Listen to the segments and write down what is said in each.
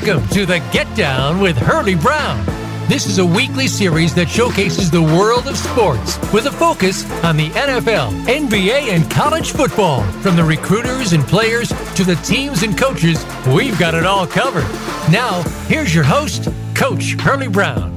Welcome to the Get Down with Hurlie Brown. This is a weekly series that showcases the world of sports with a focus on the NFL, NBA, and college football. From the recruiters and players to the teams and coaches, we've got it all covered. Now, here's your host, Coach Hurlie Brown.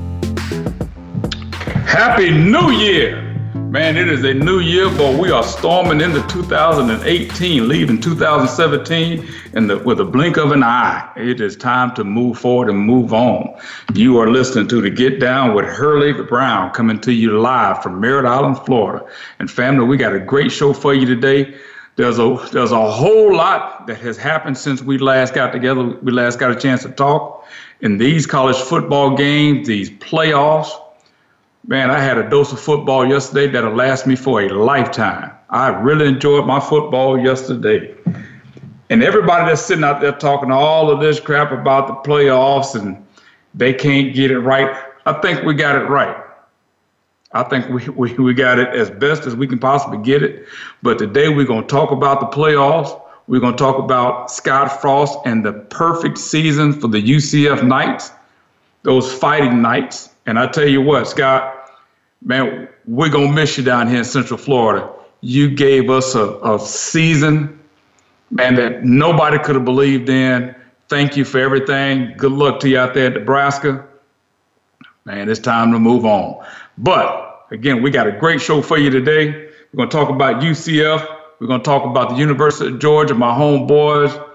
Happy New Year! Man, it is a new year, but we are storming into 2018, leaving 2017 in the, with a blink of an eye. It is time to move forward and move on. You are listening to the Get Down with Hurlie Brown coming to you live from Merritt Island, Florida. And family, we got a great show for you today. There's a there's a whole lot that has happened since we last got together. We last got a chance to talk. In these college football games, these playoffs, Man, I had a dose of football yesterday that'll last me for a lifetime. I really enjoyed my football yesterday. And everybody that's sitting out there talking all of this crap about the playoffs and they can't get it right, I think we got it right. I think we, we, we got it as best as we can possibly get it. But today we're going to talk about the playoffs. We're going to talk about Scott Frost and the perfect season for the UCF Knights, those fighting Knights. And I tell you what, Scott, man, we're going to miss you down here in Central Florida. You gave us a, a season, man, that nobody could have believed in. Thank you for everything. Good luck to you out there at Nebraska. Man, it's time to move on. But again, we got a great show for you today. We're going to talk about UCF. We're going to talk about the University of Georgia, my homeboys.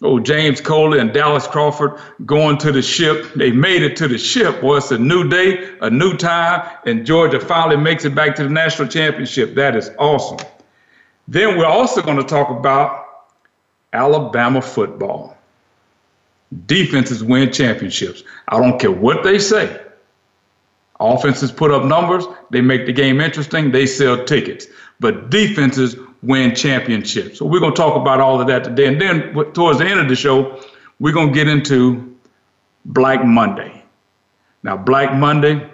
Oh, James Coley and Dallas Crawford going to the ship. They made it to the ship. Well, it's a new day, a new time, and Georgia finally makes it back to the national championship. That is awesome. Then we're also going to talk about Alabama football. Defenses win championships. I don't care what they say. Offenses put up numbers, they make the game interesting, they sell tickets. But defenses win championships. So we're going to talk about all of that today. And then towards the end of the show, we're going to get into Black Monday. Now, Black Monday,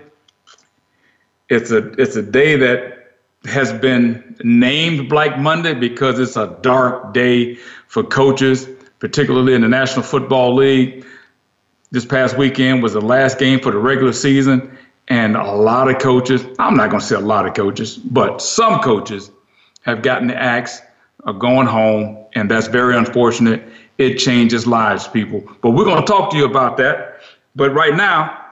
it's a it's a day that has been named Black Monday because it's a dark day for coaches, particularly in the National Football League. This past weekend was the last game for the regular season, and a lot of coaches, I'm not going to say a lot of coaches, but some coaches have gotten the axe, are going home, and that's very unfortunate. It changes lives, people. But we're going to talk to you about that. But right now,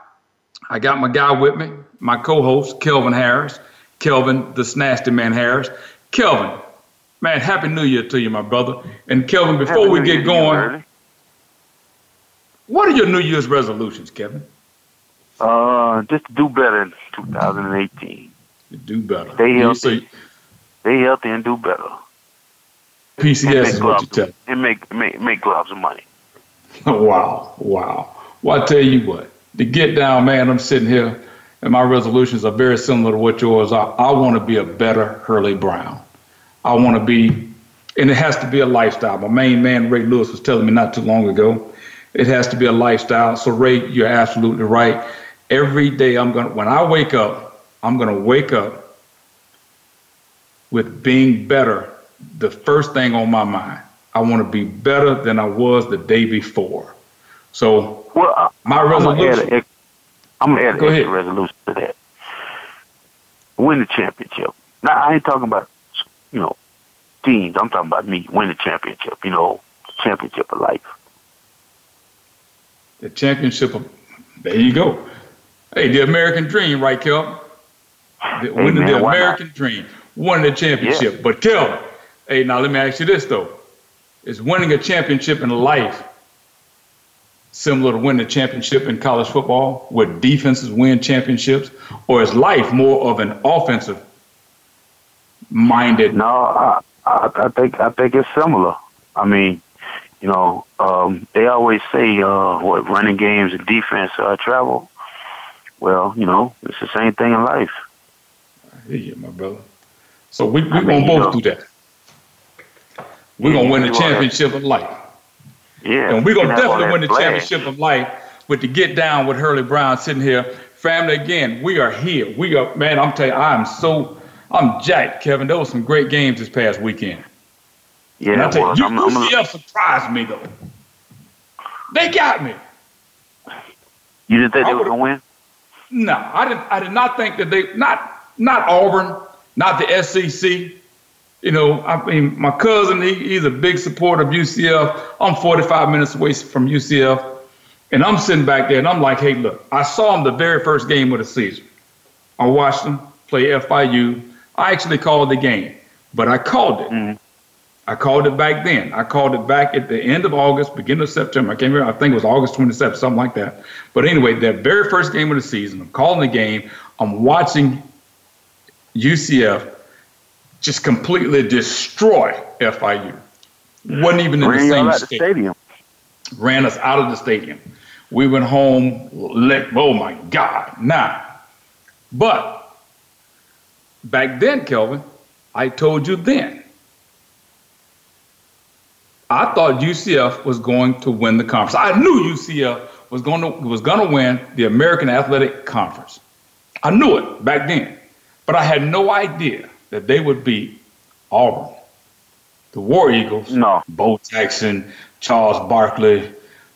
I got my guy with me, my co-host, Kelvin Harris. Kelvin, the Snasty Man Harris. Kelvin, man, happy New Year to you, my brother. And Kelvin, before happy we New get going, what are your New Year's resolutions, Kevin? Uh, just do better in 2018. To do better. Stay healthy stay healthy and do better. PCS is what you tell. And make make make gloves of money. wow, wow. Well, I tell you what, to get down, man, I'm sitting here, and my resolutions are very similar to what yours are. I want to be a better Hurlie Brown. I want to be, and it has to be a lifestyle. My main man, Ray Lewis, was telling me not too long ago, it has to be a lifestyle. So, Ray, you're absolutely right. Every day, I'm gonna, when I wake up, I'm gonna wake up with being better, the first thing on my mind, I want to be better than I was the day before. So well, my resolution. I'm gonna add an extra resolution to that. Win the championship. Now I ain't talking about you know teams. I'm talking about me. Win the championship. You know, championship of life. The championship of. There you go. Hey, the American dream, right, Kel? The, hey, winning man, the American not? dream won the championship. Yeah. But Kelvin, hey, now let me ask you this though: Is winning a championship in life similar to winning a championship in college football, where defenses win championships, or is life more of an offensive minded? No, I, I, I think I think it's similar. I mean, you know, um, they always say uh, what running games and defense uh, travel. Well, you know, it's the same thing in life. I hear you, my brother. So we, we're going to both do that. We're going to win the championship of life. Yeah. And we're going to definitely win the championship of life with the get down with Hurlie Brown sitting here. Family, again, we are here. We are, man, I'm telling you, I'm so, I'm jacked, Kevin. There was some great games this past weekend. Yeah, and I tell you, UCF surprised me, though. They got me. You didn't think they were going to win? No, I did. I did not think that they not not Auburn, not the SEC. You know, I mean, my cousin, he, he's a big supporter of UCF. I'm 45 minutes away from UCF, and I'm sitting back there, and I'm like, hey, look, I saw him the very first game of the season. I watched him play FIU. I actually called the game, but I called it. Mm-hmm. I called it back then. I called it back at the end of August, beginning of September. I can't remember. I think it was August 27th, something like that. But anyway, that very first game of the season, I'm calling the game. I'm watching UCF just completely destroy FIU. Wasn't even in the same the stadium. Ran us out of the stadium. We went home. Let, oh my God! Now, but back then, Kelvin, I told you then. I thought UCF was going to win the conference. I knew UCF was going to was going to win the American Athletic Conference. I knew it back then, but I had no idea that they would beat Auburn, the War Eagles, no, Bo Jackson, Charles Barkley.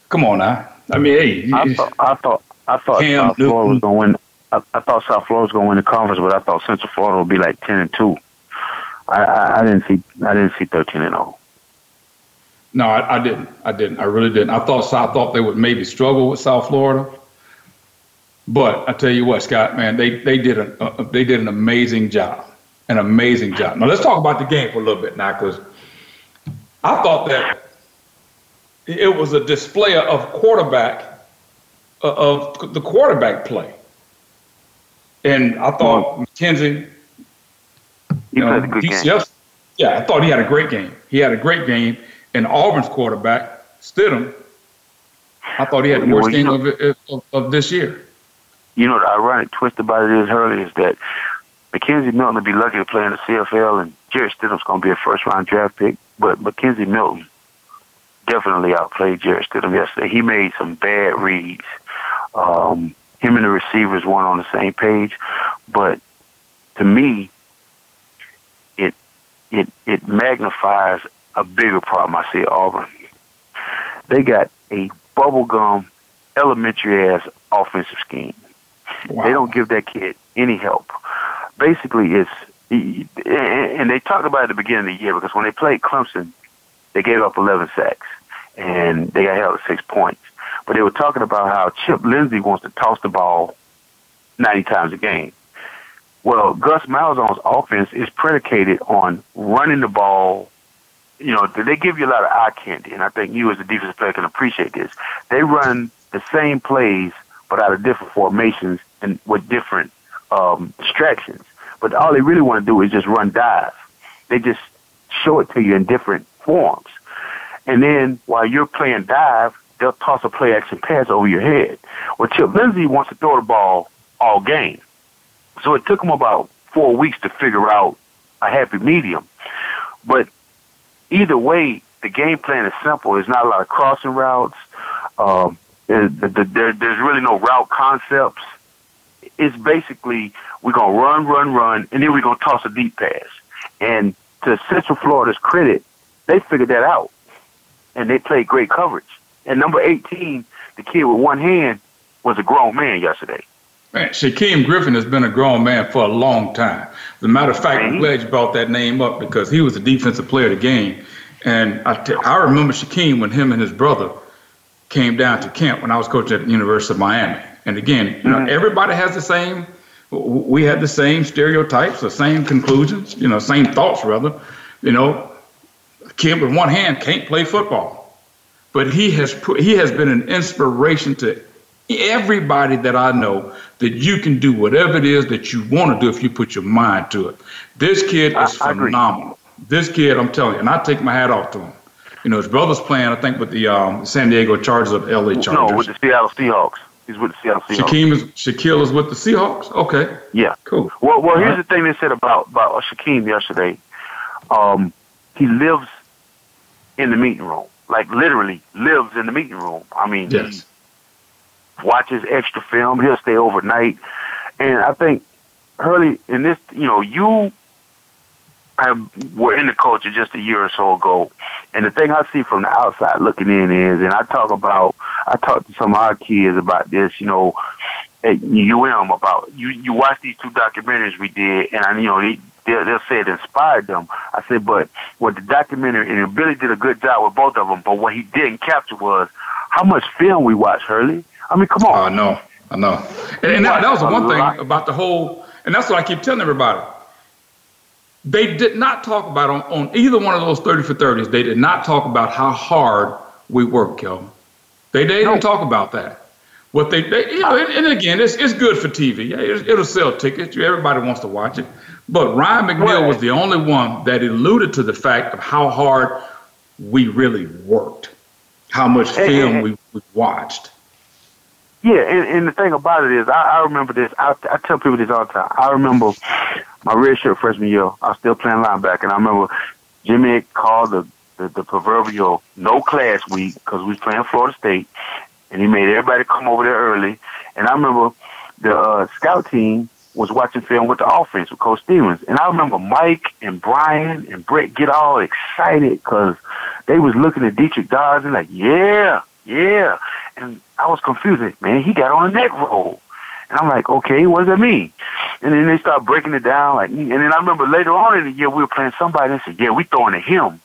Come on now. I mean, hey, I thought I thought I thought Cam South Florida was going to win. I, I, thought South Florida was going to win the conference, but I thought Central Florida would be like ten and two. I, I, I didn't see I didn't see thirteen and zero. Oh. No, I, I, didn't. I didn't. I really didn't. I thought I thought they would maybe struggle with South Florida. But I tell you what, Scott, man, they they did a, a they did an amazing job an amazing job. Now let's talk about the game for a little bit now, because I thought that it was a display of quarterback uh, of the quarterback play, and I thought McKenzie, you know, DCF, yeah, I thought he had a great game. He had a great game, and Auburn's quarterback Stidham, I thought he had the worst game of, of, of this year. You know, the ironic twist about it is, Hurlie, is that McKenzie Milton would be lucky to play in the CFL, and Jarrett Stidham's going to be a first round draft pick. But McKenzie Milton definitely outplayed Jarrett Stidham yesterday. He made some bad reads. Um, him and the receivers weren't on the same page, but to me, it it it magnifies a bigger problem I see at Auburn. They got a bubblegum elementary ass offensive scheme. Wow. They don't give that kid any help basically it's and they talked about it at the beginning of the year because when they played Clemson, they gave up 11 sacks and they got held at six points. But they were talking about how Chip Lindsey wants to toss the ball 90 times a game. Well, Gus Malzahn's offense is predicated on running the ball. You know, they give you a lot of eye candy, and I think you as a defensive player can appreciate this. They run the same plays, but out of different formations and with different um, distractions. But all they really want to do is just run dive. They just show it to you in different forms. And then while you're playing dive, they'll toss a play action pass over your head. Well, Chip Lindsey wants to throw the ball all game. So it took him about four weeks to figure out a happy medium. But either way, the game plan is simple. There's not a lot of crossing routes. Um, there, there, there's really no route concepts it's basically we're gonna run, run, run, and then we're gonna toss a deep pass. And to Central Florida's credit, they figured that out, and they played great coverage. And number 18, the kid with one hand, was a grown man yesterday. Man, Shaquem Griffin has been a grown man for a long time. As a matter of fact, I'm mhm. glad you brought that name up because he was a defensive player of the game. And I, t- I remember Shaquem when him and his brother came down to camp when I was coaching at the University of Miami. And again, you know, mm-hmm. everybody has the same. We had the same stereotypes, the same conclusions, you know, same thoughts rather. You know, a kid with one hand can't play football, but he has put, he has been an inspiration to everybody that I know that you can do whatever it is that you want to do if you put your mind to it. This kid is I, phenomenal. I this kid, I'm telling you, and I take my hat off to him. You know, his brother's playing, I think, with the um, San Diego Chargers of LA Chargers. No, with the Seattle Seahawks. He's with the Seattle Seahawks. Shaquem is Shaquille is with the Seahawks. Okay. Yeah. Cool. Well, well, All here's right. the thing they said about about Shaquem yesterday. Um, he lives in the meeting room, like literally lives in the meeting room. I mean, yes. he watches extra film. He'll stay overnight, and I think Hurlie in this, you know, you have, were in the culture just a year or so ago, And the thing I see from the outside looking in is, and I talk about, I talk to some of our kids about this, you know, at UM about you. You watch these two documentaries we did, and I, you know, they, they'll, they'll say it inspired them. I said, but what the documentary and Billy did a good job with both of them. But what he didn't capture was how much film we watched, Hurlie. I mean, come on. Oh, I know, I know. And, and that, that was the one thing about the whole, and that's what I keep telling everybody. They did not talk about on, on either one of those 30 for 30s, they did not talk about how hard we work, Kelvin. They, they didn't talk about that. What they, they you know, and, and, again, it's, it's good for TV. It, it'll sell tickets. Everybody wants to watch it. But Ryan McNeil right. was the only one that alluded to the fact of how hard we really worked, how much film we, we watched. Yeah, and, and the thing about it is, I, I remember this. I, I tell people this all the time. I remember my red shirt freshman year. I was still playing linebacker, and I remember Jimmy called the the, the proverbial no class week because we was playing Florida State, and he made everybody come over there early. And I remember the uh, scout team was watching film with the offense with Coach Stevens, and I remember Mike and Brian and Brett get all excited because they was looking at Dietrich Dodson like, yeah, yeah, and I was confused. Man, he got on a neck roll. And I'm like, okay, what does that mean? And then they start breaking it down. Like, and then I remember later on in the year we were playing somebody and said, yeah, we throwing to him.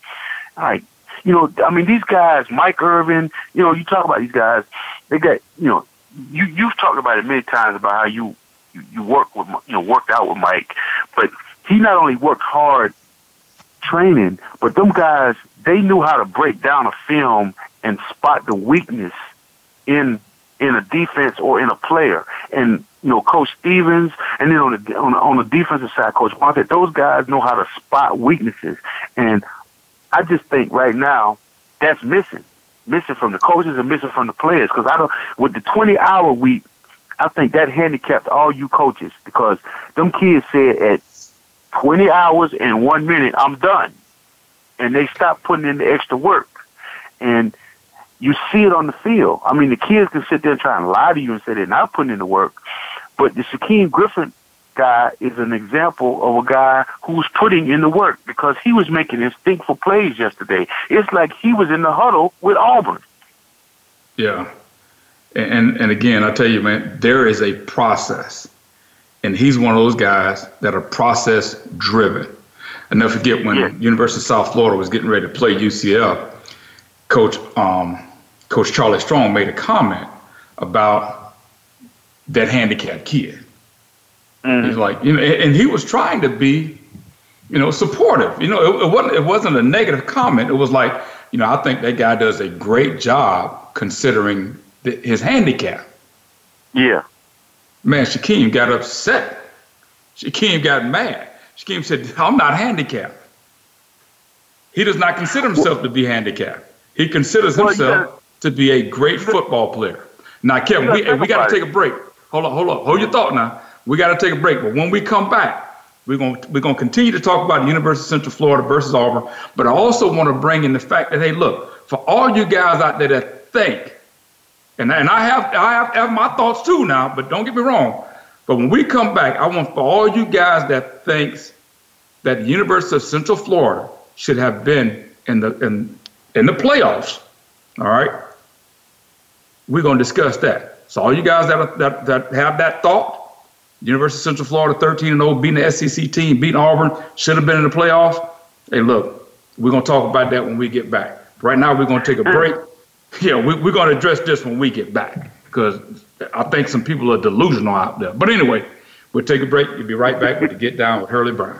Like, you know, I mean, these guys, Mike Irvin, you know, you talk about these guys, they got, you know, you you've talked about it many times about how you you, you work with you know worked out with Mike, but he not only worked hard training, but them guys they knew how to break down a film and spot the weakness in in a defense or in a player. And you know, Coach Stevens, and then on the on the, on the defensive side, Coach Martin, those guys know how to spot weaknesses. And I just think right now that's missing, missing from the coaches and missing from the players. Because I don't with the twenty hour week, I think that handicapped all you coaches because them kids said at twenty hours and one minute I'm done, and they stopped putting in the extra work. And you see it on the field. I mean, the kids can sit there and try and lie to you and say they're not putting in the work, but the Shaquem Griffin guy is an example of a guy who's putting in the work because he was making instinctful plays yesterday. It's like he was in the huddle with Auburn. Yeah. And and again, I tell you, man, there is a process. And he's one of those guys that are process driven. And never forget when yeah. University of South Florida was getting ready to play UCF, Coach um, Coach Charlie Strong made a comment about that handicapped kid. Mm-hmm. He's like, you know, and he was trying to be, you know, supportive. You know, it, it, wasn't it wasn't a negative comment. It was like, you know, I think that guy does a great job considering the, his handicap. Yeah. Man, Shaquem got upset. Shaquem got mad. Shaquem said, "I'm not handicapped." He does not consider himself well, to be handicapped. He considers well, himself to be a great football player. Now, Kevin, we, we got to take a break. Hold on, hold on, hold your thought now. We got to take a break. But when we come back, we're going we're going to continue to talk about the University of Central Florida versus Auburn. But I also want to bring in the fact that hey, look, for all you guys out there that think, and and I have I have, have my thoughts too now. But don't get me wrong. But when we come back, I want for all you guys that thinks that the University of Central Florida should have been in the in in the playoffs. All right. We're going to discuss that. So all you guys that, that, that have that thought, University of Central Florida 13 and 0, beating the SEC team, beating Auburn, should have been in the playoffs. Hey, look, we're going to talk about that when we get back. Right now, we're going to take a break. Yeah, we, we're going to address this when we get back because I think some people are delusional out there. But anyway, we'll take a break. You'll be right back with the Get Down with Hurlie Brown.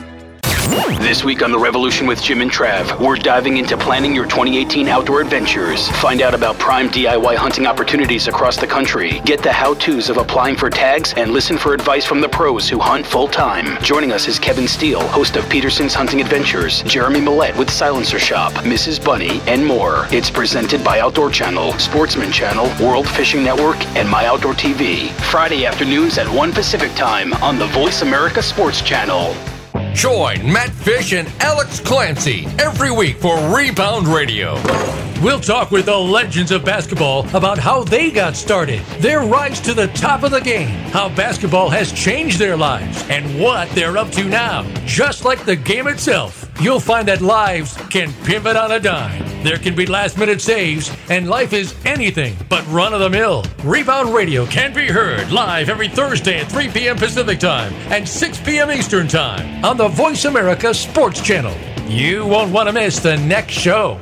This week on The Revolution with Jim and Trav, we're diving into planning your 2018 outdoor adventures. Find out about prime DIY hunting opportunities across the country. Get the how to's of applying for tags and listen for advice from the pros who hunt full time. Joining us is Kevin Steele, host of Peterson's Hunting Adventures, Jeremy Millette with Silencer Shop, Mrs. Bunny, and more. It's presented by Outdoor Channel, Sportsman Channel, World Fishing Network, and My Outdoor TV. Friday afternoons at 1 Pacific Time on the Voice America Sports Channel. Join Matt Fish and Alex Clancy every week for Rebound Radio. We'll talk with the legends of basketball about how they got started, their rise to the top of the game, how basketball has changed their lives, and what they're up to now. Just like the game itself, you'll find that lives can pivot on a dime. There can be last minute saves, and life is anything but run of the mill. Rebound Radio can be heard live every Thursday at 3 p.m. Pacific Time and 6 p.m. Eastern Time on the Voice America Sports Channel. You won't want to miss the next show.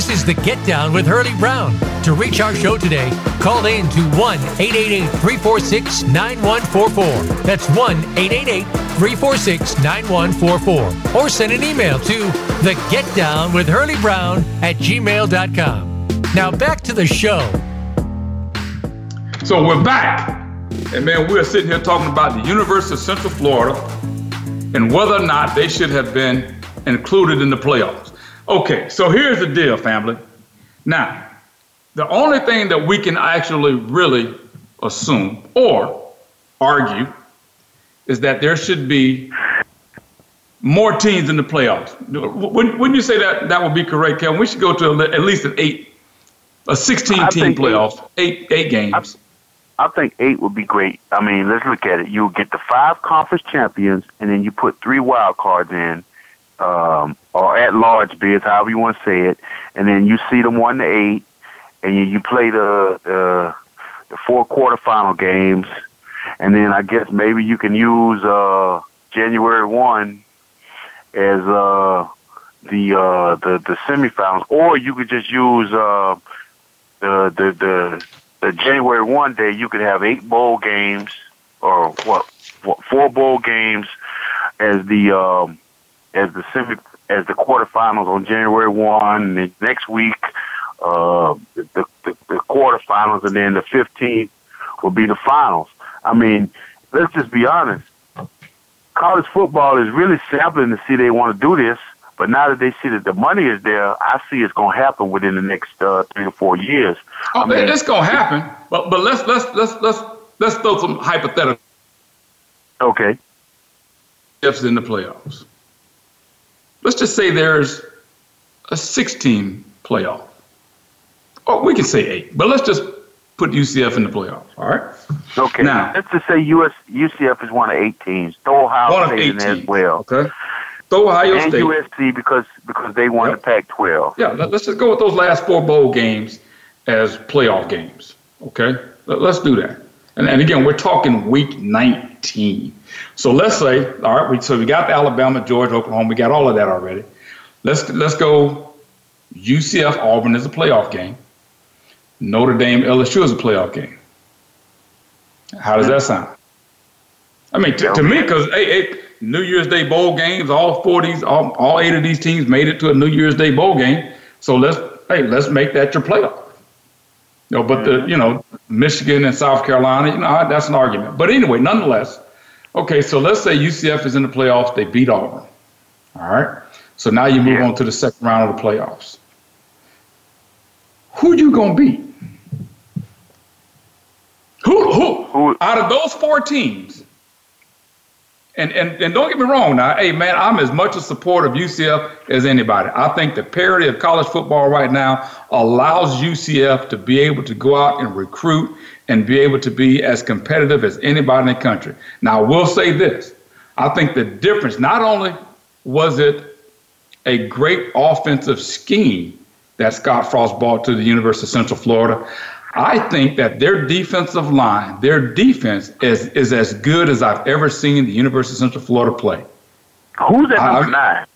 This is the Get Down with Hurlie Brown. To reach our show today, call in to 1 888 346 9144. That's 1 888 346 9144. Or send an email to the Get Down with Hurlie Brown at gmail.com. Now back to the show. So we're back. And man, we're sitting here talking about the University of Central Florida and whether or not they should have been included in the playoffs. Okay, so here's the deal, family. Now, the only thing that we can actually really assume or argue is that there should be more teams in the playoffs. Wouldn't you say that that would be correct, Kevin? We should go to at least an eight, a 16 team playoff, eight, eight games. I, I think eight would be great. I mean, let's look at it. You get the five conference champions, and then you put three wild cards in um, or at large bids, however you want to say it, and then you see them one to eight, and you, you play the, the the four quarterfinal games, and then I guess maybe you can use uh, January one as uh, the uh, the the semifinals, or you could just use uh, the the the the January one day. You could have eight bowl games or what, what four bowl games as the um, as the semi as the quarterfinals on January one. And next week, uh, the, the the quarterfinals, and then the fifteenth will be the finals. I mean, let's just be honest. College football is really sampling to see they want to do this, but now that they see that the money is there, I see it's going to happen within the next uh, three or four years. Oh, I mean, it's going to happen, but but let's let's let's let's let's throw some hypothetical. Okay. Ifs in the playoffs let's just say there's a 16 playoff. Or we can say eight, but let's just put UCF in the playoffs. All right. Okay. Now let's just say US UCF is one of eight teams. Throw Ohio State in there as well. Okay. Throw Ohio and State. USC because because they won yep. the Pac-12. Yeah. Let's just go with those last four bowl games as playoff games. Okay. Let's do that. And, and again, we're talking week 19. So let's say, all right, we, so we got Alabama, Georgia, Oklahoma, we got all of that already. Let's let's go. UCF Auburn is a playoff game. Notre Dame LSU is a playoff game. How does that sound? I mean, to, to me, because hey, hey, New Year's Day bowl games, all four of these, all, all eight of these teams made it to a New Year's Day bowl game. So let's hey, let's make that your playoff. You know, but the mm-hmm. you know Michigan and South Carolina, you know, that's an argument. But anyway, nonetheless, okay. So let's say UCF is in the playoffs. They beat Auburn. All right. So now you move yeah. on to the second round of the playoffs. Who you gonna beat? Who, who, who out of those four teams? And, and and don't get me wrong now, hey man, I'm as much a supporter of UCF as anybody. I think the parity of college football right now allows UCF to be able to go out and recruit and be able to be as competitive as anybody in the country. Now, I will say this. I think the difference, not only was it a great offensive scheme that Scott Frost brought to the University of Central Florida, I think that their defensive line, their defense is, is as good as I've ever seen the University of Central Florida play. Who's that number I, nine?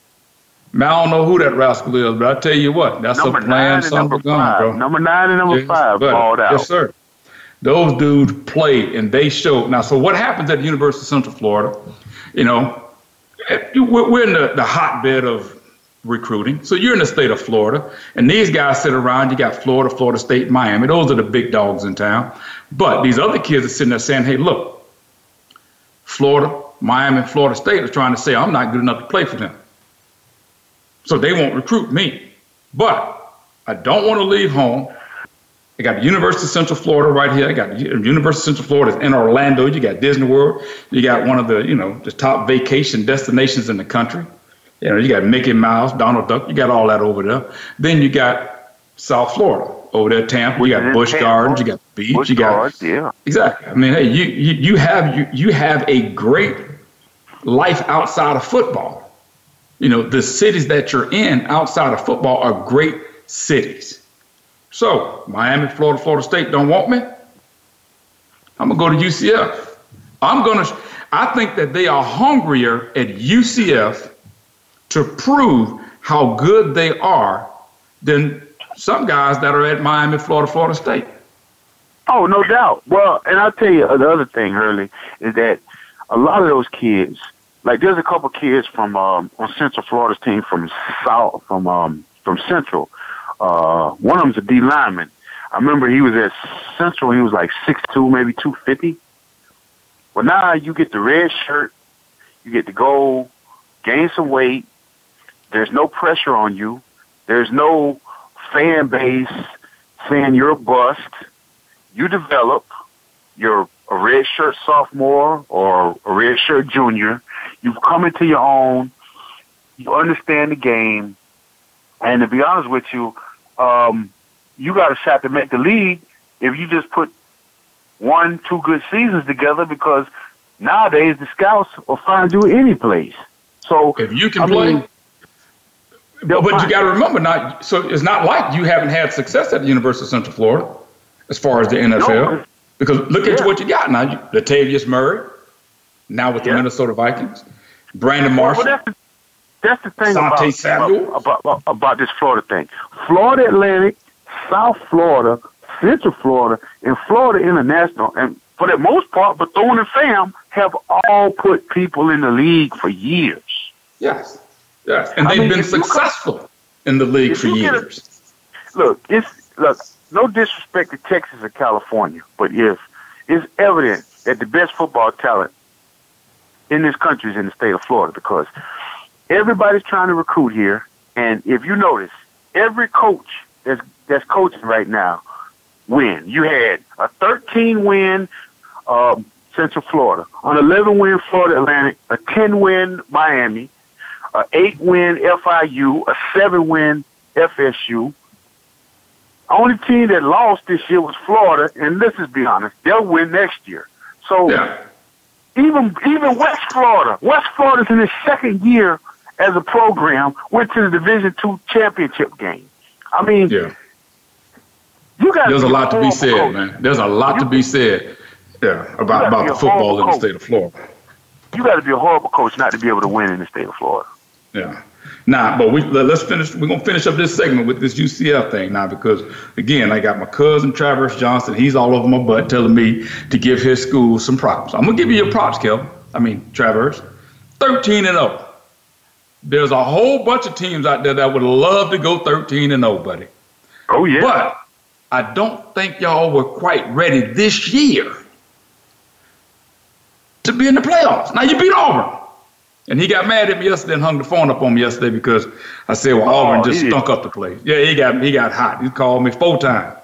I don't know who that rascal is, but I tell you what, that's number a plan son of gun, bro. Number nine and number yes, five balled out. Yes, sir. Those dudes played and they showed. Now, so what happens at the University of Central Florida? You know, eh, we're in the, the hotbed of recruiting. So you're in the state of Florida, and these guys sit around. You got Florida, Florida State, Miami. Those are the big dogs in town. But these other kids are sitting there saying, hey, look, Florida, Miami, Florida State are trying to say I'm not good enough to play for them. So they won't recruit me. But I don't want to leave home. I got the University of Central Florida right here. I got the University of Central Florida in Orlando. You got Disney World. You got one of the, you know, the top vacation destinations in the country. You know, you got Mickey Mouse, Donald Duck. You got all that over there. Then you got South Florida over there, Tampa. You got Busch Gardens. You got the beach. Busch you got Gardens, yeah. exactly. I mean, hey, you, you you have you you have a great life outside of football. You know, the cities that you're in outside of football are great cities. So, Miami, Florida, Florida State don't want me. I'm gonna go to UCF. I'm gonna. I think that they are hungrier at UCF to prove how good they are than some guys that are at Miami, Florida, Florida State. Oh, no doubt. Well, and I'll tell you the other thing, Hurlie, is that a lot of those kids, like there's a couple kids from um, on Central Florida's team from South, from um, from Central uh, one of them's a D lineman. I remember he was at Central. He was like six two, maybe two fifty. Well, now you get the red shirt. You get to go gain some weight. There's no pressure on you. There's no fan base saying you're a bust. You develop. You're a red shirt sophomore or a red shirt junior. You've come into your own. You understand the game. And to be honest with you, um, you got a shot to make the league if you just put one, two good seasons together because nowadays the scouts will find you any place. So if you can I play, mean, but, but you got to remember, not so it's not like you haven't had success at the University of Central Florida as far as the NFL. No, because look yeah. at what you got now. Latavius Murray, now with the yeah. Minnesota Vikings. Brandon Marshall. Well, well, that's the thing about, about, about, about this Florida thing. Florida Atlantic, South Florida, Central Florida, and Florida International, and for the most part, Bethune and Fam have all put people in the league for years. Yes, yes, and they've I mean, been successful come, in the league for years. A, look, it's look. No disrespect to Texas or California, but if it's evident that the best football talent in this country is in the state of Florida because everybody's trying to recruit here, and if you notice, every coach that's that's coaching right now win. You had a 13 win um, Central Florida, an 11 win Florida Atlantic, a 10 win Miami, a 8 win FIU, a 7 win FSU. Only team that lost this year was Florida, and let's just be honest, they'll win next year. So yeah. even even West Florida, West Florida's in its second year as a program went to the Division two championship game. I mean, yeah. you got. There's a lot to be said, coach. man. There's a lot you, to be said. Yeah, about about the football in the state of Florida. You got to be a horrible coach not to be able to win in the state of Florida. Yeah. Now, but we let's finish. We're gonna finish up this segment with this UCF thing now because again, I got my cousin Travis Johnson. He's all over my butt telling me to give his school some props. I'm gonna give you your props, Kel. I mean, Travers, 13 and 0. There's a whole bunch of teams out there that would love to go 13 and 0, buddy. Oh yeah. But I don't think y'all were quite ready this year to be in the playoffs. Now you beat Auburn. And he got mad at me yesterday and hung the phone up on me yesterday because I said, well, Auburn oh, just stunk up the place. Yeah, he got he got hot. He called me four times.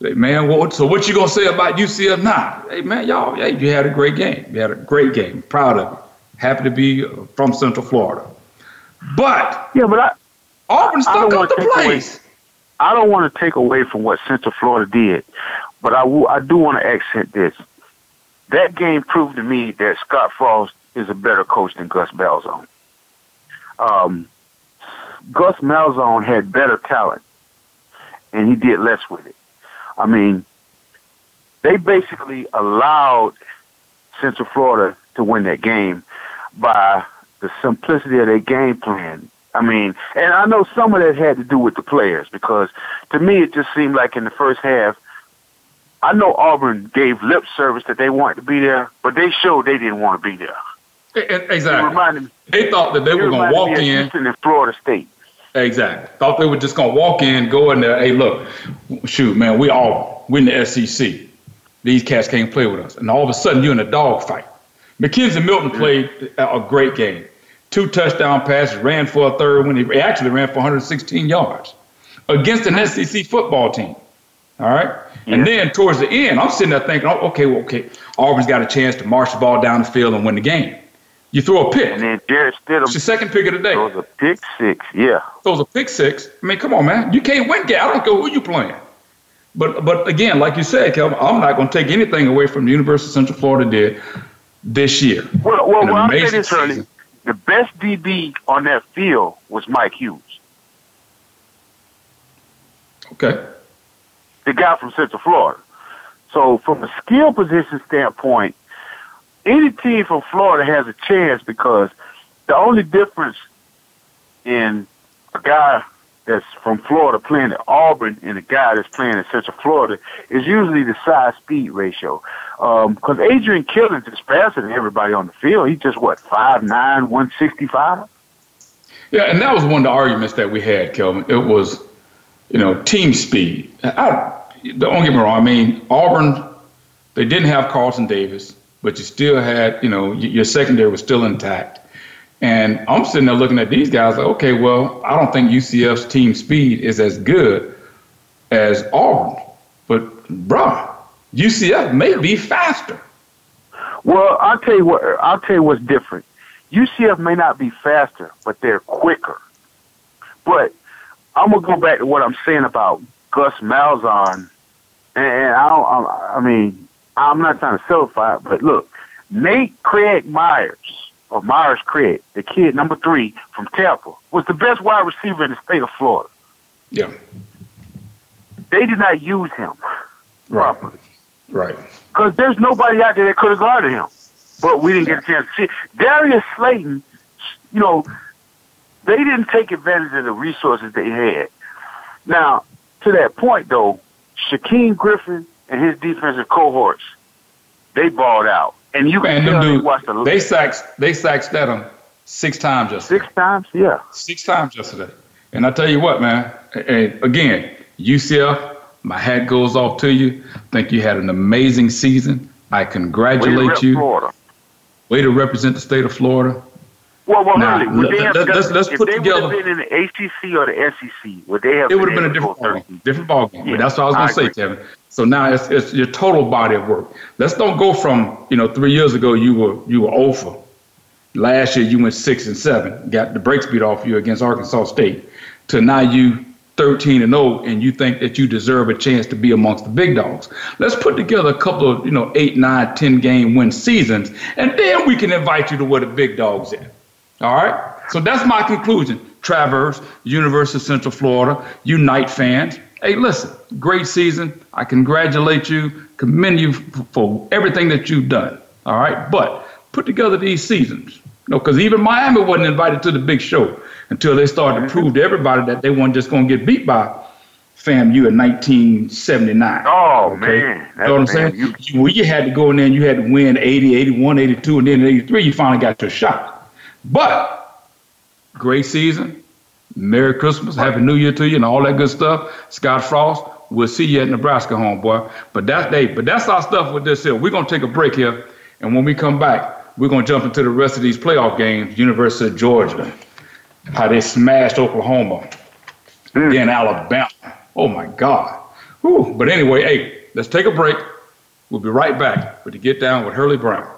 Hey, man, what, so what you gonna say about UCF now? Hey, man, y'all, hey, you had a great game. You had a great game. Proud of you. Happy to be uh, from Central Florida. But yeah, but I, Auburn stuck up the place. Away, I don't want to take away from what Central Florida did, but I, w- I do want to accent this. That game proved to me that Scott Frost is a better coach than Gus Malzahn. Um, Gus Malzahn had better talent, and he did less with it. I mean, they basically allowed Central Florida to win that game by the simplicity of their game plan. I mean, and I know some of that had to do with the players because to me it just seemed like in the first half I know Auburn gave lip service that they wanted to be there, but they showed they didn't want to be there. Exactly. Me, they thought that they were going to walk in. Houston and Florida State. Exactly. Thought they were just going to walk in, go in there. Hey, look, shoot, man, we all we're in the SEC. These cats can't play with us, and all of a sudden you're in a dogfight. McKenzie Milton played a great game. Two touchdown passes, ran for a third when he actually ran for 116 yards against an SEC football team. All right. Yeah. And then towards the end, I'm sitting there thinking, oh, okay, well, okay, Auburn's got a chance to march the ball down the field and win the game. You throw a pick. And then Jarrett Stidham. It's the second pick of the day. Throws a pick six, yeah. Throws a pick six. I mean, come on, man. You can't win. That. I don't care who you playing. But but again, like you said, Kelvin, I'm not going to take anything away from the University of Central Florida did this year. Well, well, well I'll say this early. The best DB on that field was Mike Hughes. Okay. The guy from Central Florida. So from a skill position standpoint, any team from Florida has a chance because the only difference in a guy that's from Florida playing at Auburn and a guy that's playing at Central Florida is usually the size speed ratio. Because um, Adrian Killins is faster than everybody on the field. He's just what five nine, one sixty five. Yeah, and that was one of the arguments that we had, Kelvin. It was, you know, team speed. I, don't get me wrong. I mean, Auburn, they didn't have Carlton Davis but you still had, you know, your secondary was still intact. And I'm sitting there looking at these guys like, okay, well, I don't think UCF's team speed is as good as Auburn. But, bruh, UCF may be faster. Well, I'll tell you what. I'll tell you what's different. UCF may not be faster, but they're quicker. But I'm gonna go back to what I'm saying about Gus Malzahn, and I don't. I mean, I'm not trying to vilify it, but look, Nate Craig Myers, or Myers Craig, the kid number three from Tampa, was the best wide receiver in the state of Florida. Yeah. They did not use him right. properly. Right. Because there's nobody out there that could have guarded him. But we didn't get a chance to see. Darius Slayton, you know, they didn't take advantage of the resources they had. Now, to that point, though, Shaquem Griffin and his defensive cohorts, they balled out. And you can tell dude, they the they sacked they sacked Stidham six times yesterday. Six times, yeah. Six times yesterday. And I tell you what, man. And again, UCF, my hat goes off to you. I think you had an amazing season. I congratulate you. Florida. Way to represent the state of Florida. Well, well, really, would they have, let's, let's, let's if put they together. Would have been in the ACC or the SEC, would they have? It would have been a different ball game. Different ball game. Yeah, that's what I was going to say, Kevin. So now it's, it's your total body of work. Let's don't go from you know three years ago you were you were oh over. Last year you went six and seven, got the brakes beat off you against Arkansas State. To now you 13 and 0 and you think that you deserve a chance to be amongst the big dogs. Let's put together a couple of, you know, 8, 9, 10 game win seasons and then we can invite you to where the big dogs at. All right? So that's my conclusion. Traverse, University of Central Florida, Unite fans. Hey, listen, great season. I congratulate you, commend you for everything that you've done. All right? But put together these seasons. You know, because even Miami wasn't invited to the big show until they started to prove to everybody that they weren't just going to get beat by FAMU in 1979. Oh, okay? man. you know what I'm saying? You, you, well, you had to go in there and you had to win 80, 81, 82, and then in 83, you finally got your shot. But great season. Merry Christmas, Happy New Year to you, and all that good stuff. Scott Frost, we'll see you at Nebraska, homeboy. But that's day, but that's our stuff with this here. We're gonna take a break here, and when we come back, we're gonna jump into the rest of these playoff games. University of Georgia, how they smashed Oklahoma, mm. then Alabama. Oh my God. Whew. But anyway, hey, let's take a break. We'll be right back with the Get Down with Hurlie Brown.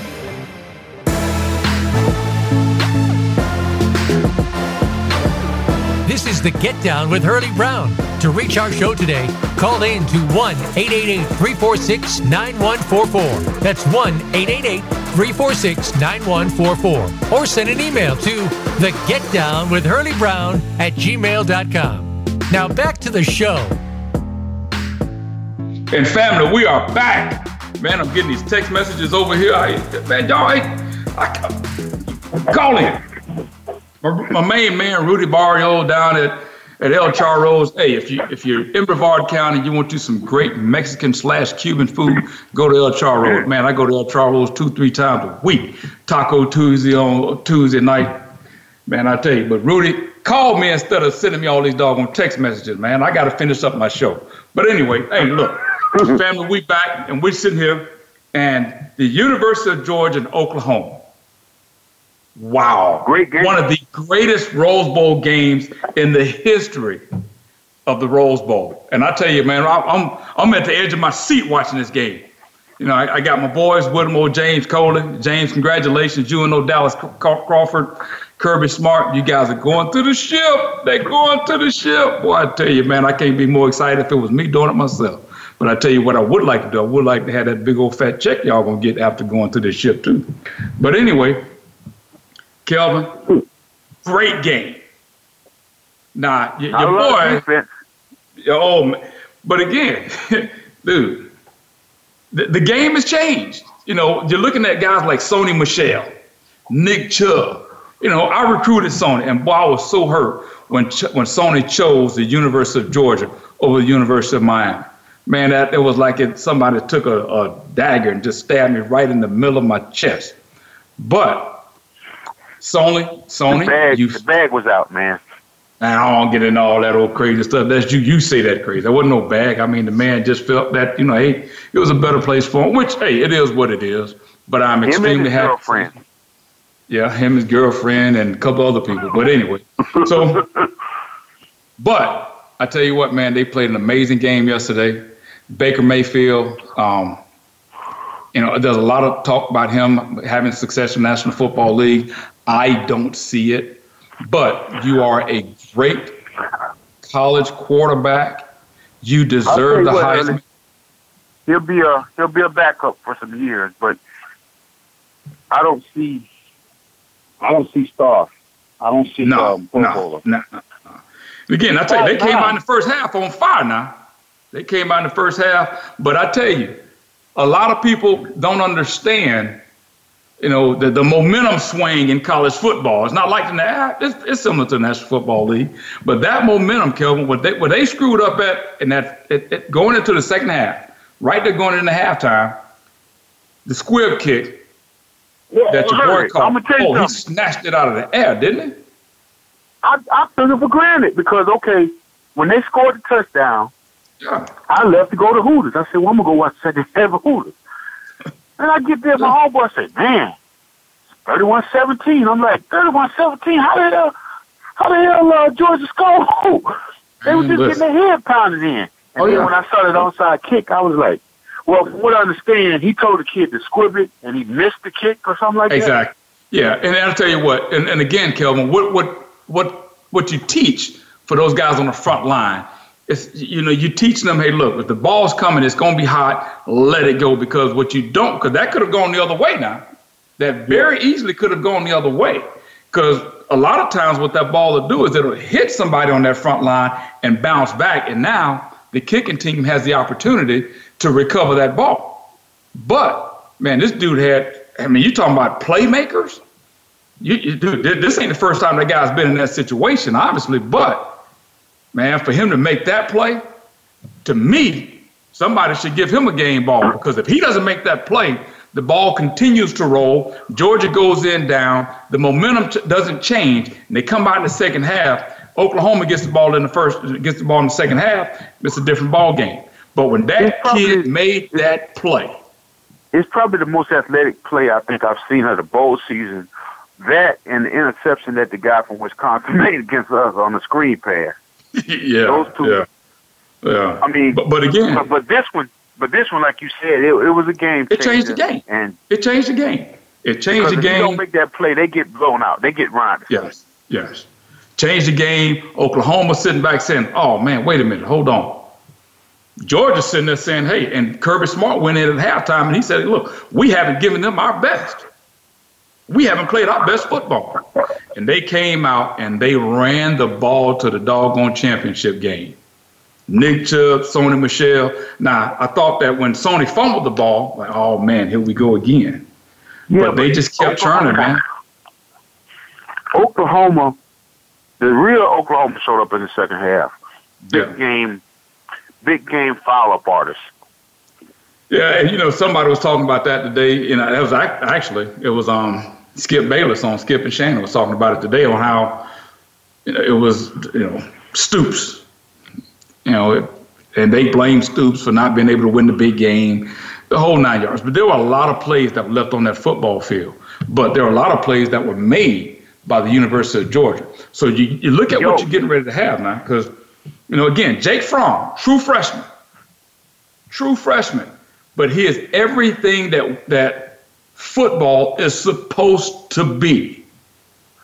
The Get Down with Hurlie Brown. To reach our show today, call in to 1 888 346 9144. That's 1 888 346 9144. Or send an email to the Get Down with Hurlie Brown at gmail.com. Now back to the show. And family, we are back. Man, I'm getting these text messages over here. I, man, y'all, I, I, call in. My, main man, Rudy Barrio, down at, at El Charros. Hey, if you if you're in Brevard County, you want to do some great Mexican slash Cuban food, go to El Charros. Man, I go to El Charros two three times a week. Taco Tuesday on Tuesday night. Man, I tell you. But Rudy, call me instead of sending me all these doggone text messages. Man, I got to finish up my show. But anyway, hey, look, family, we back and we're sitting here, and the University of Georgia and Oklahoma. Wow. Great game. One of the greatest Rose Bowl games in the history of the Rose Bowl. And I tell you, man, I- I'm I'm at the edge of my seat watching this game. You know, I, I got my boys, Whittemore, James Coley. James, congratulations. You and no Dallas Crawford, Kirby Smart. You guys are going to the ship. They're going to the ship. Boy, I tell you, man, I can't be more excited if it was me doing it myself. But I tell you what I would like to do. I would like to have that big old fat check y'all gonna get after going to the ship too. But anyway, Kelvin, great game. Nah, y- I your boy, oh, man. but again, dude, the, the game has changed. You know, you're looking at guys like Sony Michel, Nick Chubb. You know, I recruited Sony, and boy, I was so hurt when when Sony chose the University of Georgia over the University of Miami. Man, that it was like it, somebody took a, a dagger and just stabbed me right in the middle of my chest. But Sony, Sony, The bag, you the bag was out, man. I don't get into all that old crazy stuff. That's you. You say that crazy. There wasn't no bag. I mean, the man just felt that you know, hey, it was a better place for him. Which, hey, it is what it is. But I'm Him and extremely his happy. girlfriend. Yeah, him, his girlfriend, and a couple other people. But anyway, so, but I tell you what, man, they played an amazing game yesterday. Baker Mayfield. Um, you know, there's a lot of talk about him having success in the National Football League. I don't see it, but you are a great college quarterback. You deserve the Heisman. He'll be a he'll be a backup for some years, but I don't see I don't see stars. I don't see No, um, Pro no, no, no. Again, I tell you, they came out in the first half on fire now. They came out in the first half, but I tell you, a lot of people don't understand, you know, the, the momentum swing in college football. It's not like the na- it's, it's similar to the National Football League, but that momentum, Kelvin, what they what they screwed up at in that it, it, going into the second half, right there going into halftime, the squib kick that your boy caught. I'm tell you Oh, he snatched it out of the air, didn't he? I, I took it for granted because okay, when they scored the touchdown, Yeah. I left to go to Hooters. I said, well, I'm going to go watch the second half of Hooters. And I get there, my homeboy said, man, 31-17. I'm like, 31-17? How the hell, how the hell uh, Georgia scored? they were just getting their head pounded in. And oh, then yeah. when I saw that onside kick, I was like, well, from what I understand, he told the kid to squib it, and he missed the kick or something like exactly. that. Exactly. Yeah, and I'll tell you what, and, and again, Kelvin, what what what what you teach for those guys on the front line it's you know you teach them hey look if the ball's coming it's going to be hot let it go because what you don't because that could have gone the other way now. That very easily could have gone the other way because a lot of times what that ball will do is it'll hit somebody on that front line and bounce back and now the kicking team has the opportunity to recover that ball. But man this dude had i mean you talking about playmakers? You, you dude, this ain't the first time that guy's been in that situation, obviously, but man, for him to make that play, to me, somebody should give him a game ball because if he doesn't make that play, the ball continues to roll. Georgia goes in down. The momentum t- doesn't change, and they come out in the second half. Oklahoma gets the ball in the first, gets the ball in the second half. It's a different ball game. But when that probably, kid made that play, it's probably the most athletic play I think I've seen of the bowl season that and the interception that the guy from Wisconsin made against us on the screen pass. yeah, those two. Yeah, yeah. I mean, but, but again, but, but, this one, but this one, like you said, it, it was a game. It changed the game, and it changed the game. It changed the game. If you don't make that play, they get blown out. They get run. Yes, yes. Changed the game. Oklahoma sitting back saying, "Oh man, wait a minute, hold on." Georgia sitting there saying, "Hey," and Kirby Smart went in at halftime and he said, "Look, we haven't given them our best." We haven't played our best football. And they came out and they ran the ball to the doggone championship game. Nick Chubb, Sony Michel. Now, I thought that when Sony fumbled the ball, like, oh man, here we go again. Yeah, but they just kept Oklahoma, churning, man. Oklahoma, the real Oklahoma showed up in the second half. Big yeah. game, big game follow up artists. Yeah, and you know somebody was talking about that today. You know, that was actually it was um Skip Bayless on Skip and Shannon was talking about it today on how you know, it was you know Stoops, you know, it, and they blamed Stoops for not being able to win the big game, the whole nine yards. But there were a lot of plays that were left on that football field. But there were a lot of plays that were made by the University of Georgia. So you, you look at Yo. what you're getting ready to have now, because you know again, Jake Fromm, true freshman, true freshman but he is everything that that football is supposed to be.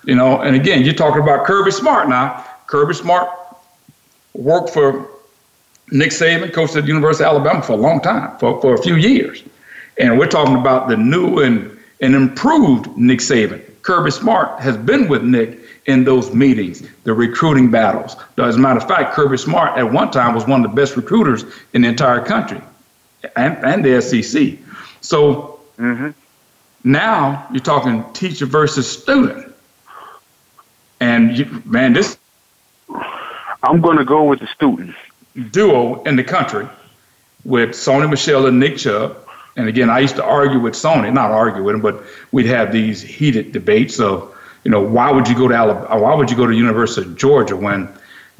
You know, and again, you're talking about Kirby Smart now. Kirby Smart worked for Nick Saban, coached at the University of Alabama for a long time, for, for a few years. And we're talking about the new and, and improved Nick Saban. Kirby Smart has been with Nick in those meetings, the recruiting battles. As a matter of fact, Kirby Smart at one time was one of the best recruiters in the entire country and, and the SEC. So mm-hmm. Now you're talking teacher versus student. And you, man, this. I'm going to go with the student. Duo in the country with Sony Michel and Nick Chubb. And again, I used to argue with Sony, not argue with him, but we'd have these heated debates of, you know, why would you go to Alabama? Why would you go to University of Georgia when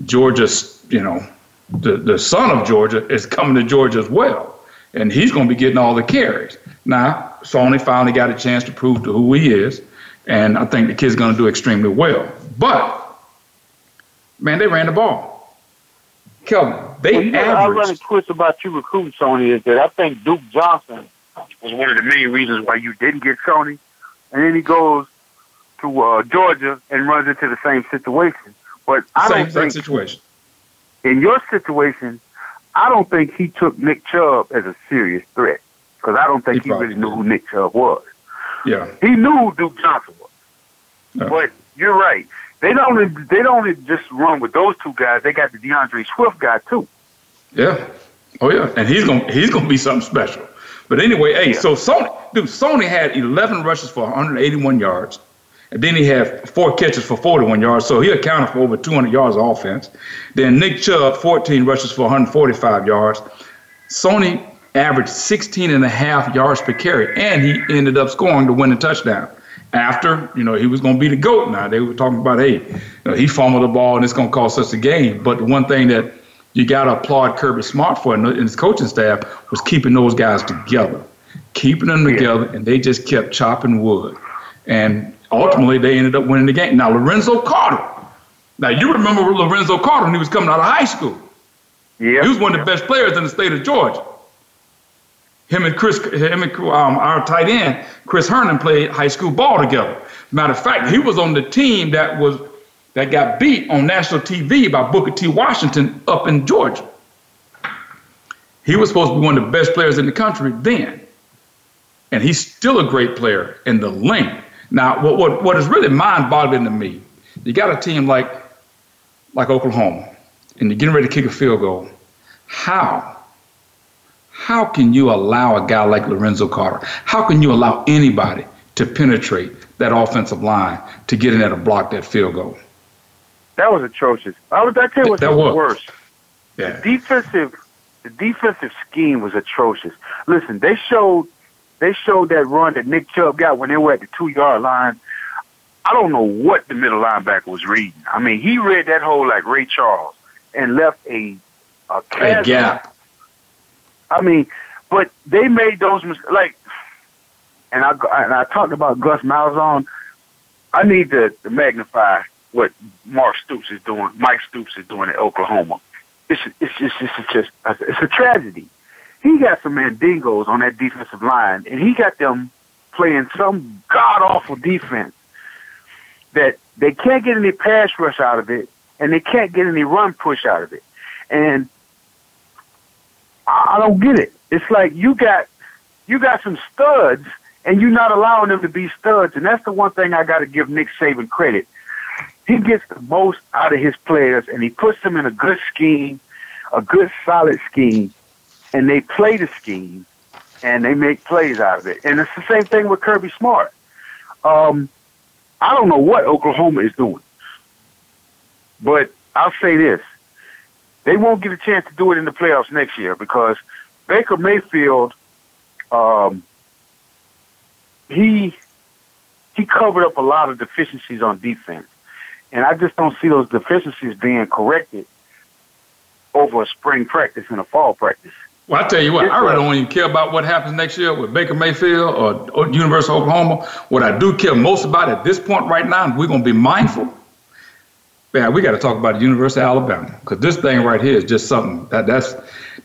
Georgia's, you know, the, the son of Georgia is coming to Georgia as well? and he's going to be getting all the carries. Now, Sony finally got a chance to prove to who he is, and I think the kid's going to do extremely well. But man, they ran the ball. Kelvin, they well, you know, averaged. I run a twist about you recruiting Sony is that I think Duke Johnson was one of the main reasons why you didn't get Sony, and then he goes to uh, Georgia and runs into the same situation. But I same, don't think situation. In your situation, I don't think he took Nick Chubb as a serious threat because I don't think he, he really knew who Nick Chubb was. Yeah, he knew who Duke Johnson was. But you're right. They don't. They don't just run with those two guys. They got the D'Andre Swift guy too. Yeah. Oh yeah, and he's gonna he's gonna be something special. But anyway, hey, yeah. so Sony, dude, Sony had 11 rushes for 181 yards. And then he had four catches for 41 yards, so he accounted for over 200 yards of offense. Then Nick Chubb, 14 rushes for 145 yards. Sony averaged 16 and a half yards per carry, and he ended up scoring to the winning touchdown. After, you know, he was going to be the GOAT now. They were talking about, hey, you know, he fumbled the ball and it's going to cost us the game. But the one thing that you got to applaud Kirby Smart for, and his coaching staff was keeping those guys together, keeping them together, and they just kept chopping wood. And ultimately, they ended up winning the game. Now, Lorenzo Carter. Now, you remember Lorenzo Carter when he was coming out of high school. Yeah. He was one of the best players in the state of Georgia. Him and Chris, him and um, our tight end, Chris Herndon, played high school ball together. Matter of fact, he was on the team that was that got beat on national TV by Booker T. Washington up in Georgia. He was supposed to be one of the best players in the country then. And he's still a great player in the length. Now, what, what, what is really mind boggling to me, you got a team like, like Oklahoma, and you're getting ready to kick a field goal. How? How can you allow a guy like Lorenzo Carter? How can you allow anybody to penetrate that offensive line to get in there to block that field goal? That was atrocious. I was I tell you what that was worse. Yeah. The defensive the defensive scheme was atrocious. Listen, they showed they showed that run that Nick Chubb got when they were at the two yard line. I don't know what the middle linebacker was reading. I mean, he read that hole like Ray Charles and left a a, A gap. I mean, but they made those mistakes. Like, and I and I talked about Gus Malzahn. I need to, to magnify what Mark Stoops is doing. Mike Stoops is doing at Oklahoma. It's it's just it's just it's a tragedy. He got some mandingos on that defensive line, and he got them playing some god awful defense that they can't get any pass rush out of it, and they can't get any run push out of it. And I don't get it. It's like you got you got some studs and you're not allowing them to be studs. And that's the one thing I got to give Nick Saban credit. He gets the most out of his players and he puts them in a good scheme, a good solid scheme, and they play the scheme and they make plays out of it. And it's the same thing with Kirby Smart. Um, I don't know what Oklahoma is doing, but I'll say this: they won't get a chance to do it in the playoffs next year because Baker Mayfield, um, he he covered up a lot of deficiencies on defense, and I just don't see those deficiencies being corrected over a spring practice and a fall practice. Well, I tell you what, I really don't even care about what happens next year with Baker Mayfield or, or University of Oklahoma. What I do care most about at this point right now, and we're going to be mindful. Man, we got to talk about the University of Alabama because this thing right here is just something that that's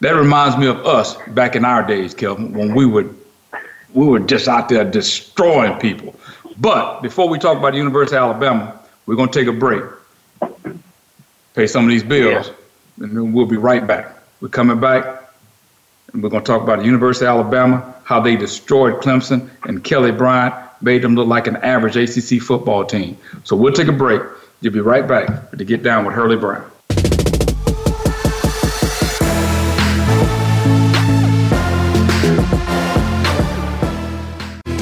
that reminds me of us back in our days, Kelvin, when we would we were just out there destroying people. But before we talk about the University of Alabama, we're going to take a break, pay some of these bills, and then we'll be right back. We're coming back. And we're going to talk about the University of Alabama, how they destroyed Clemson, and Kelly Bryant made them look like an average ACC football team. So we'll take a break. You'll be right back to get down with Hurlie Brown.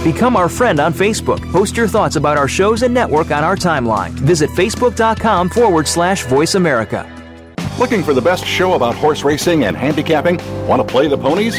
Become our friend on Facebook. Post your thoughts about our shows and network on our timeline. Visit facebook.com forward slash voice America. Looking for the best show about horse racing and handicapping? Want to play the ponies?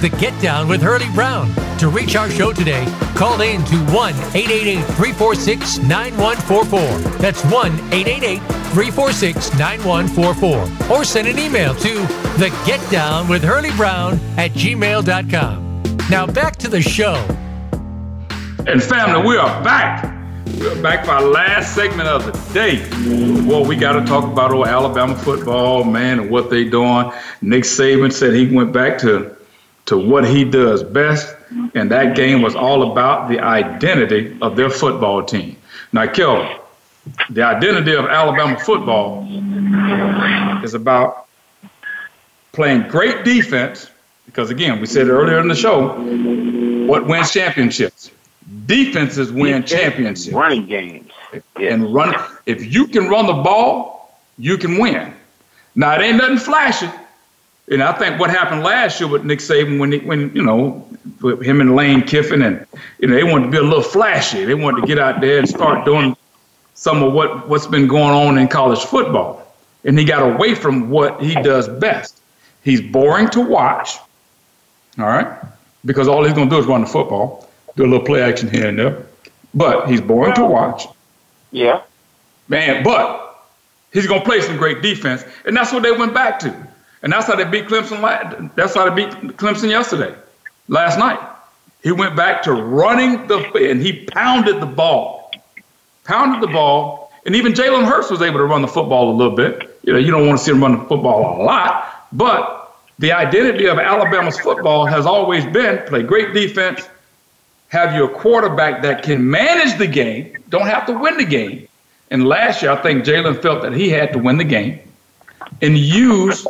The Get Down with Hurlie Brown. To reach our show today, call in to 1 888 346 9144. That's 1 888 346 9144. Or send an email to the Get Down with Hurlie Brown at gmail.com. Now back to the show. And family, we are back. We're back for our last segment of the day. Well, we got to talk about old Alabama football, man, and what they doing. Nick Saban said he went back to to what he does best, and that game was all about the identity of their football team. Now, Kelvin, the identity of Alabama football is about playing great defense, because again, we said earlier in the show, what wins championships? Defenses win championships. Running games. Yeah. And run if you can run the ball, you can win. Now it ain't nothing flashy. And I think what happened last year with Nick Saban when he, when you know with him and Lane Kiffin and you know they wanted to be a little flashy. They wanted to get out there and start doing some of what what's been going on in college football. And he got away from what he does best. He's boring to watch. All right? Because all he's going to do is run the football, do a little play action here and there. But he's boring to watch. Yeah. Man, but he's going to play some great defense. And that's what they went back to. And that's how they beat Clemson. That's how they beat Clemson yesterday, last night. He went back to running the and he pounded the ball, pounded the ball, and even Jalen Hurts was able to run the football a little bit. You know, you don't want to see him run the football a lot, but the identity of Alabama's football has always been play great defense, have your quarterback that can manage the game, don't have to win the game. And last year, I think Jalen felt that he had to win the game and use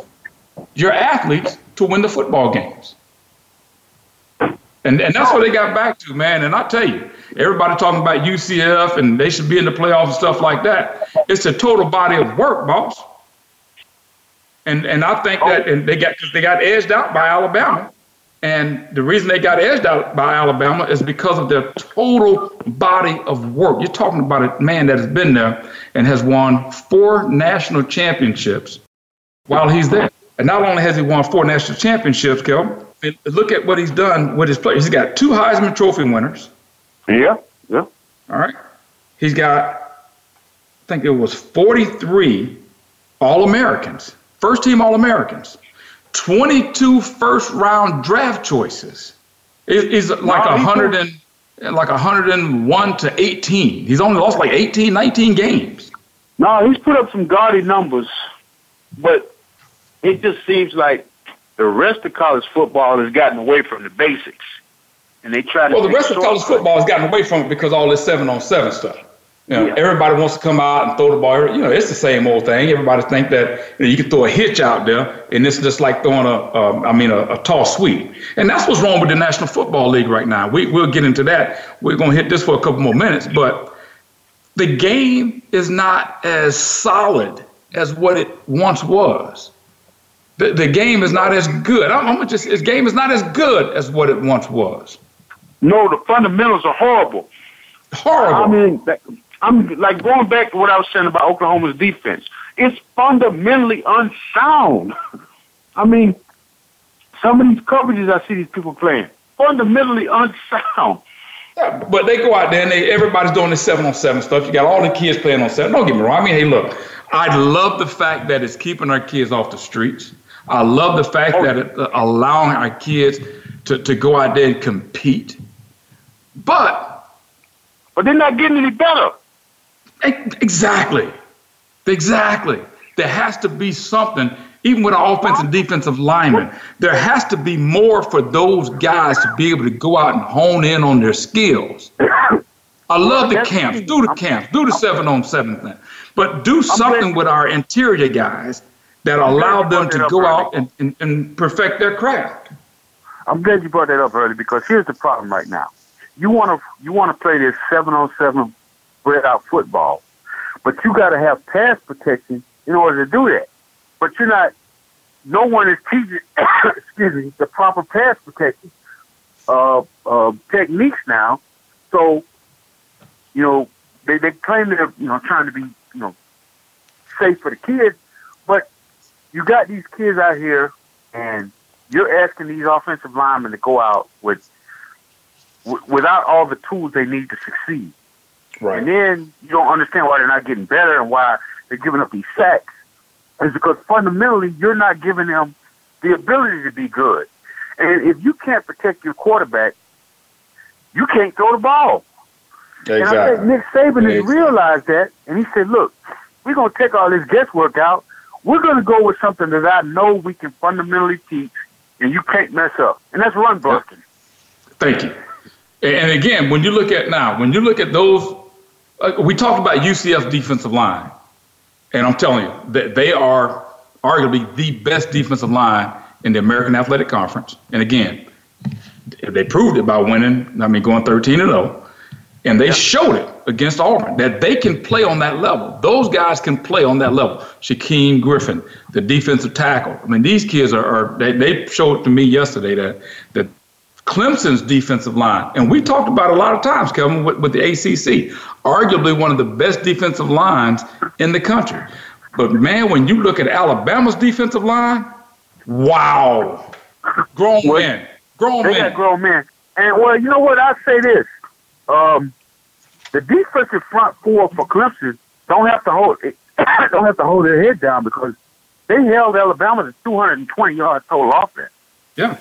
your athletes to win the football games. And, and that's what they got back to, man. And I tell you, everybody talking about UCF and they should be in the playoffs and stuff like that. It's a total body of work, boss. And and I think that and they got because they got edged out by Alabama. And the reason they got edged out by Alabama is because of their total body of work. You're talking about a man that has been there and has won four national championships while he's there. And not only has he won four national championships, Kel, look at what he's done with his players. He's got two Heisman Trophy winners. Yeah, yeah. All right. He's got, I think it was 43 All Americans, first team All Americans, 22 first round draft choices. He's like a hundred and like 101 to 18. He's only lost like 18, 19 games. No, he's put up some gaudy numbers, but it just seems like the rest of college football has gotten away from the basics, and they try to. Well, the rest of college football has gotten away from it because all this seven on seven stuff. You know, yeah. everybody wants to come out and throw the ball. You know, it's the same old thing. Everybody think that you, know, you can throw a hitch out there, and it's just like throwing a, um, mean, a, a toss sweep. And that's what's wrong with the National Football League right now. We, we'll get into that. We're going to hit this for a couple more minutes, but the game is not as solid as what it once was the, the game is not as good. I'm, I'm just this game is not as good as what it once was. No, the fundamentals are horrible. Horrible. I mean, I'm like going back to what I was saying about Oklahoma's defense. It's fundamentally unsound. I mean, some of these coverages I see these people playing fundamentally unsound. Yeah, but they go out there and they everybody's doing this seven on seven stuff. You got all the kids playing on seven. Don't get me wrong. I mean, hey, look, I love the fact that it's keeping our kids off the streets. I love the fact oh. that it uh, allowing our kids to, to go out there and compete. But but they're not getting any better. Exactly. Exactly. There has to be something, even with our offensive and defensive linemen, there has to be more for those guys to be able to go out and hone in on their skills. I love the camps. Do the camps. Do the seven on seven thing. But do something with our interior guys that allowed them to go out and, and, and perfect their craft. I'm glad you brought that up early because here's the problem right now. You want to you want to play this seven on seven spread out football, but you got to have pass protection in order to do that. But you're not. No one is teaching. excuse me. The proper pass protection uh, uh, techniques now. So, you know, they they claim they're you know trying to be you know safe for the kids, you got these kids out here, and you're asking these offensive linemen to go out with w- without all the tools they need to succeed. Right. And then you don't understand why they're not getting better and why they're giving up these sacks. It's because fundamentally you're not giving them the ability to be good. And if you can't protect your quarterback, you can't throw the ball. Exactly. And I think Nick Saban has realized that, and he said, "Look, we're going to take all this guesswork out. We're going to go with something that I know we can fundamentally teach, and you can't mess up, and that's run blocking." Thank you. And again, when you look at now, when you look at those, uh, we talked about UCF defensive line, and I'm telling you that they are arguably the best defensive line in the American Athletic Conference. And again, they proved it by winning. I mean, going 13 and 0. And they showed it against Auburn that they can play on that level. Those guys can play on that level. Shaquem Griffin, the defensive tackle. I mean, these kids are, are they, they showed to me yesterday that that Clemson's defensive line, and we talked about it a lot of times, Kevin, with, with the ACC, arguably one of the best defensive lines in the country. But man, when you look at Alabama's defensive line, wow, grown men, grown they men. got grown men. And well, you know what? I say this: um, the defensive front four for Clemson don't have to hold don't have to hold their head down because they held Alabama to 220 yards total offense. Yeah,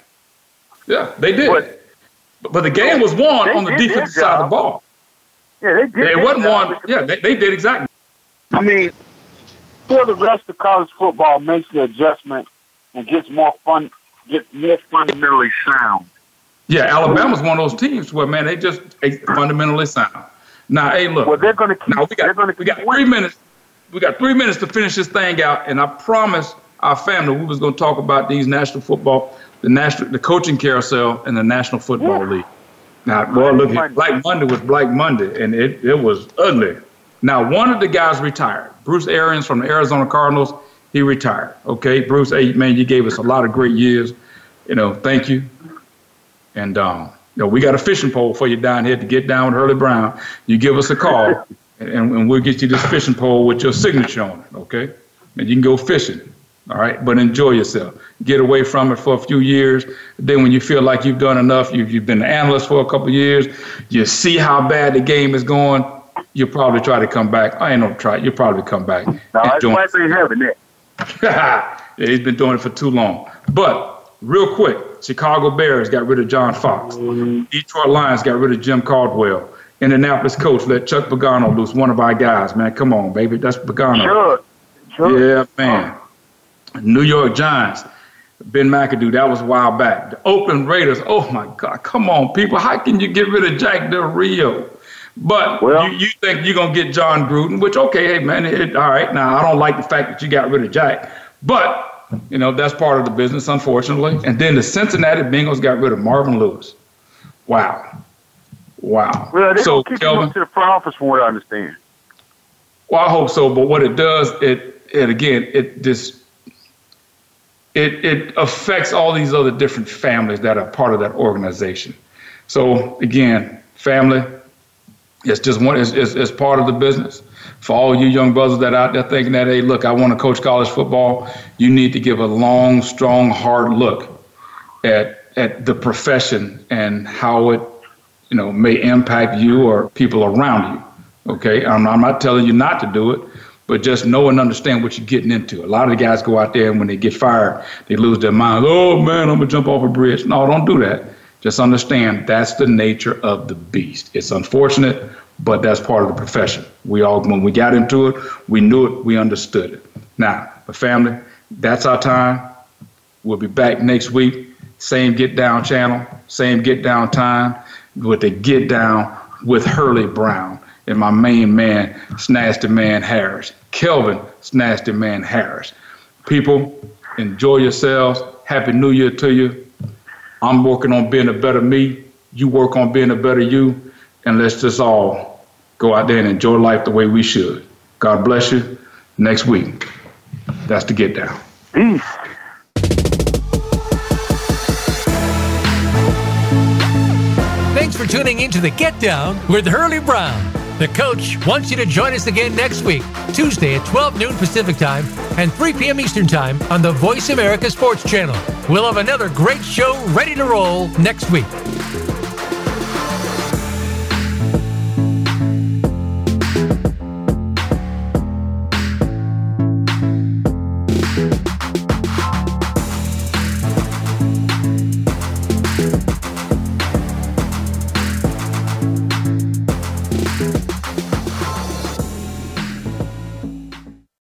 yeah, they did. But, but the game was won on the defensive side of the ball. Yeah, they did. It wasn't job. won. Yeah, they, they did exactly. I mean, for the rest of college football makes the adjustment and gets more fun, gets more fundamentally sound. Yeah, Alabama's one of those teams where man they just they fundamentally sound. Now, hey, look. Well, they're going to keep. Now we got we got three minutes. We got three minutes to finish this thing out, and I promised our family we was going to talk about these national football, the national, the coaching carousel, and the National Football League. Now, boy, look, at Black Monday was Black Monday, and it, it was ugly. Now, one of the guys retired. Bruce Arians from the Arizona Cardinals, he retired. Okay, Bruce, hey man, you gave us a lot of great years. You know, thank you. And um, you know, we got a fishing pole for you down here to get down with Hurlie Brown. You give us a call, and, and we'll get you this fishing pole with your signature on it. Okay, and you can go fishing. All right, but enjoy yourself. Get away from it for a few years. Then, when you feel like you've done enough, you've, you've been an analyst for a couple years, you see how bad the game is going, you'll probably try to come back. I ain't gonna try. You'll probably come back. No, that's why they having it. yeah, he's been doing it for too long. But real quick, Chicago Bears got rid of John Fox. Mm-hmm. Detroit Lions got rid of Jim Caldwell. Indianapolis coach let Chuck Pagano loose, one of our guys. Man, come on, baby, that's Pagano. Sure, sure. Yeah, man. New York Giants, Ben McAdoo, that was a while back. The Oakland Raiders, oh my God, come on, people. How can you get rid of Jack Del Rio? But you, you think you're going to get Jon Gruden, which, okay, hey, man, it, all right. Now, I don't like the fact that you got rid of Jack, but, you know, that's part of the business, unfortunately. And then the Cincinnati Bengals got rid of Marvin Lewis. Wow. Wow. Well, they so, keep Kelvin, him to the front office, from what I understand. well, I hope so. But what it does, it it again, it just it it affects all these other different families that are part of that organization. So again, family, it's just one. It's, it's, it's part of the business. For all you young brothers that out there thinking that, hey, look, I want to coach college football, you need to give a long, strong, hard look at at the profession and how it, you know, may impact you or people around you. Okay, I'm, I'm not telling you not to do it, but just know and understand what you're getting into. A lot of the guys go out there and when they get fired, they lose their minds. Oh man, I'm gonna jump off a bridge. No, don't do that. Just understand that's the nature of the beast. It's unfortunate, but that's part of the profession. We all, when we got into it, we knew it, we understood it. Now, the family, that's our time. We'll be back next week. Same Get Down channel, same Get Down time with the Get Down with Hurlie Brown and my main man, Snasty Man Harris. Kelvin Snasty Man Harris. People, enjoy yourselves. Happy New Year to you. I'm working on being a better me. You work on being a better you. And let's just all go out there and enjoy life the way we should. God bless you. Next week. That's the get down. Peace. Thanks for tuning in to the Get Down with Hurlie Brown. The coach wants you to join us again next week, Tuesday at 12 noon Pacific Time and 3 p.m. Eastern Time on the Voice America Sports Channel. We'll have another great show ready to roll next week.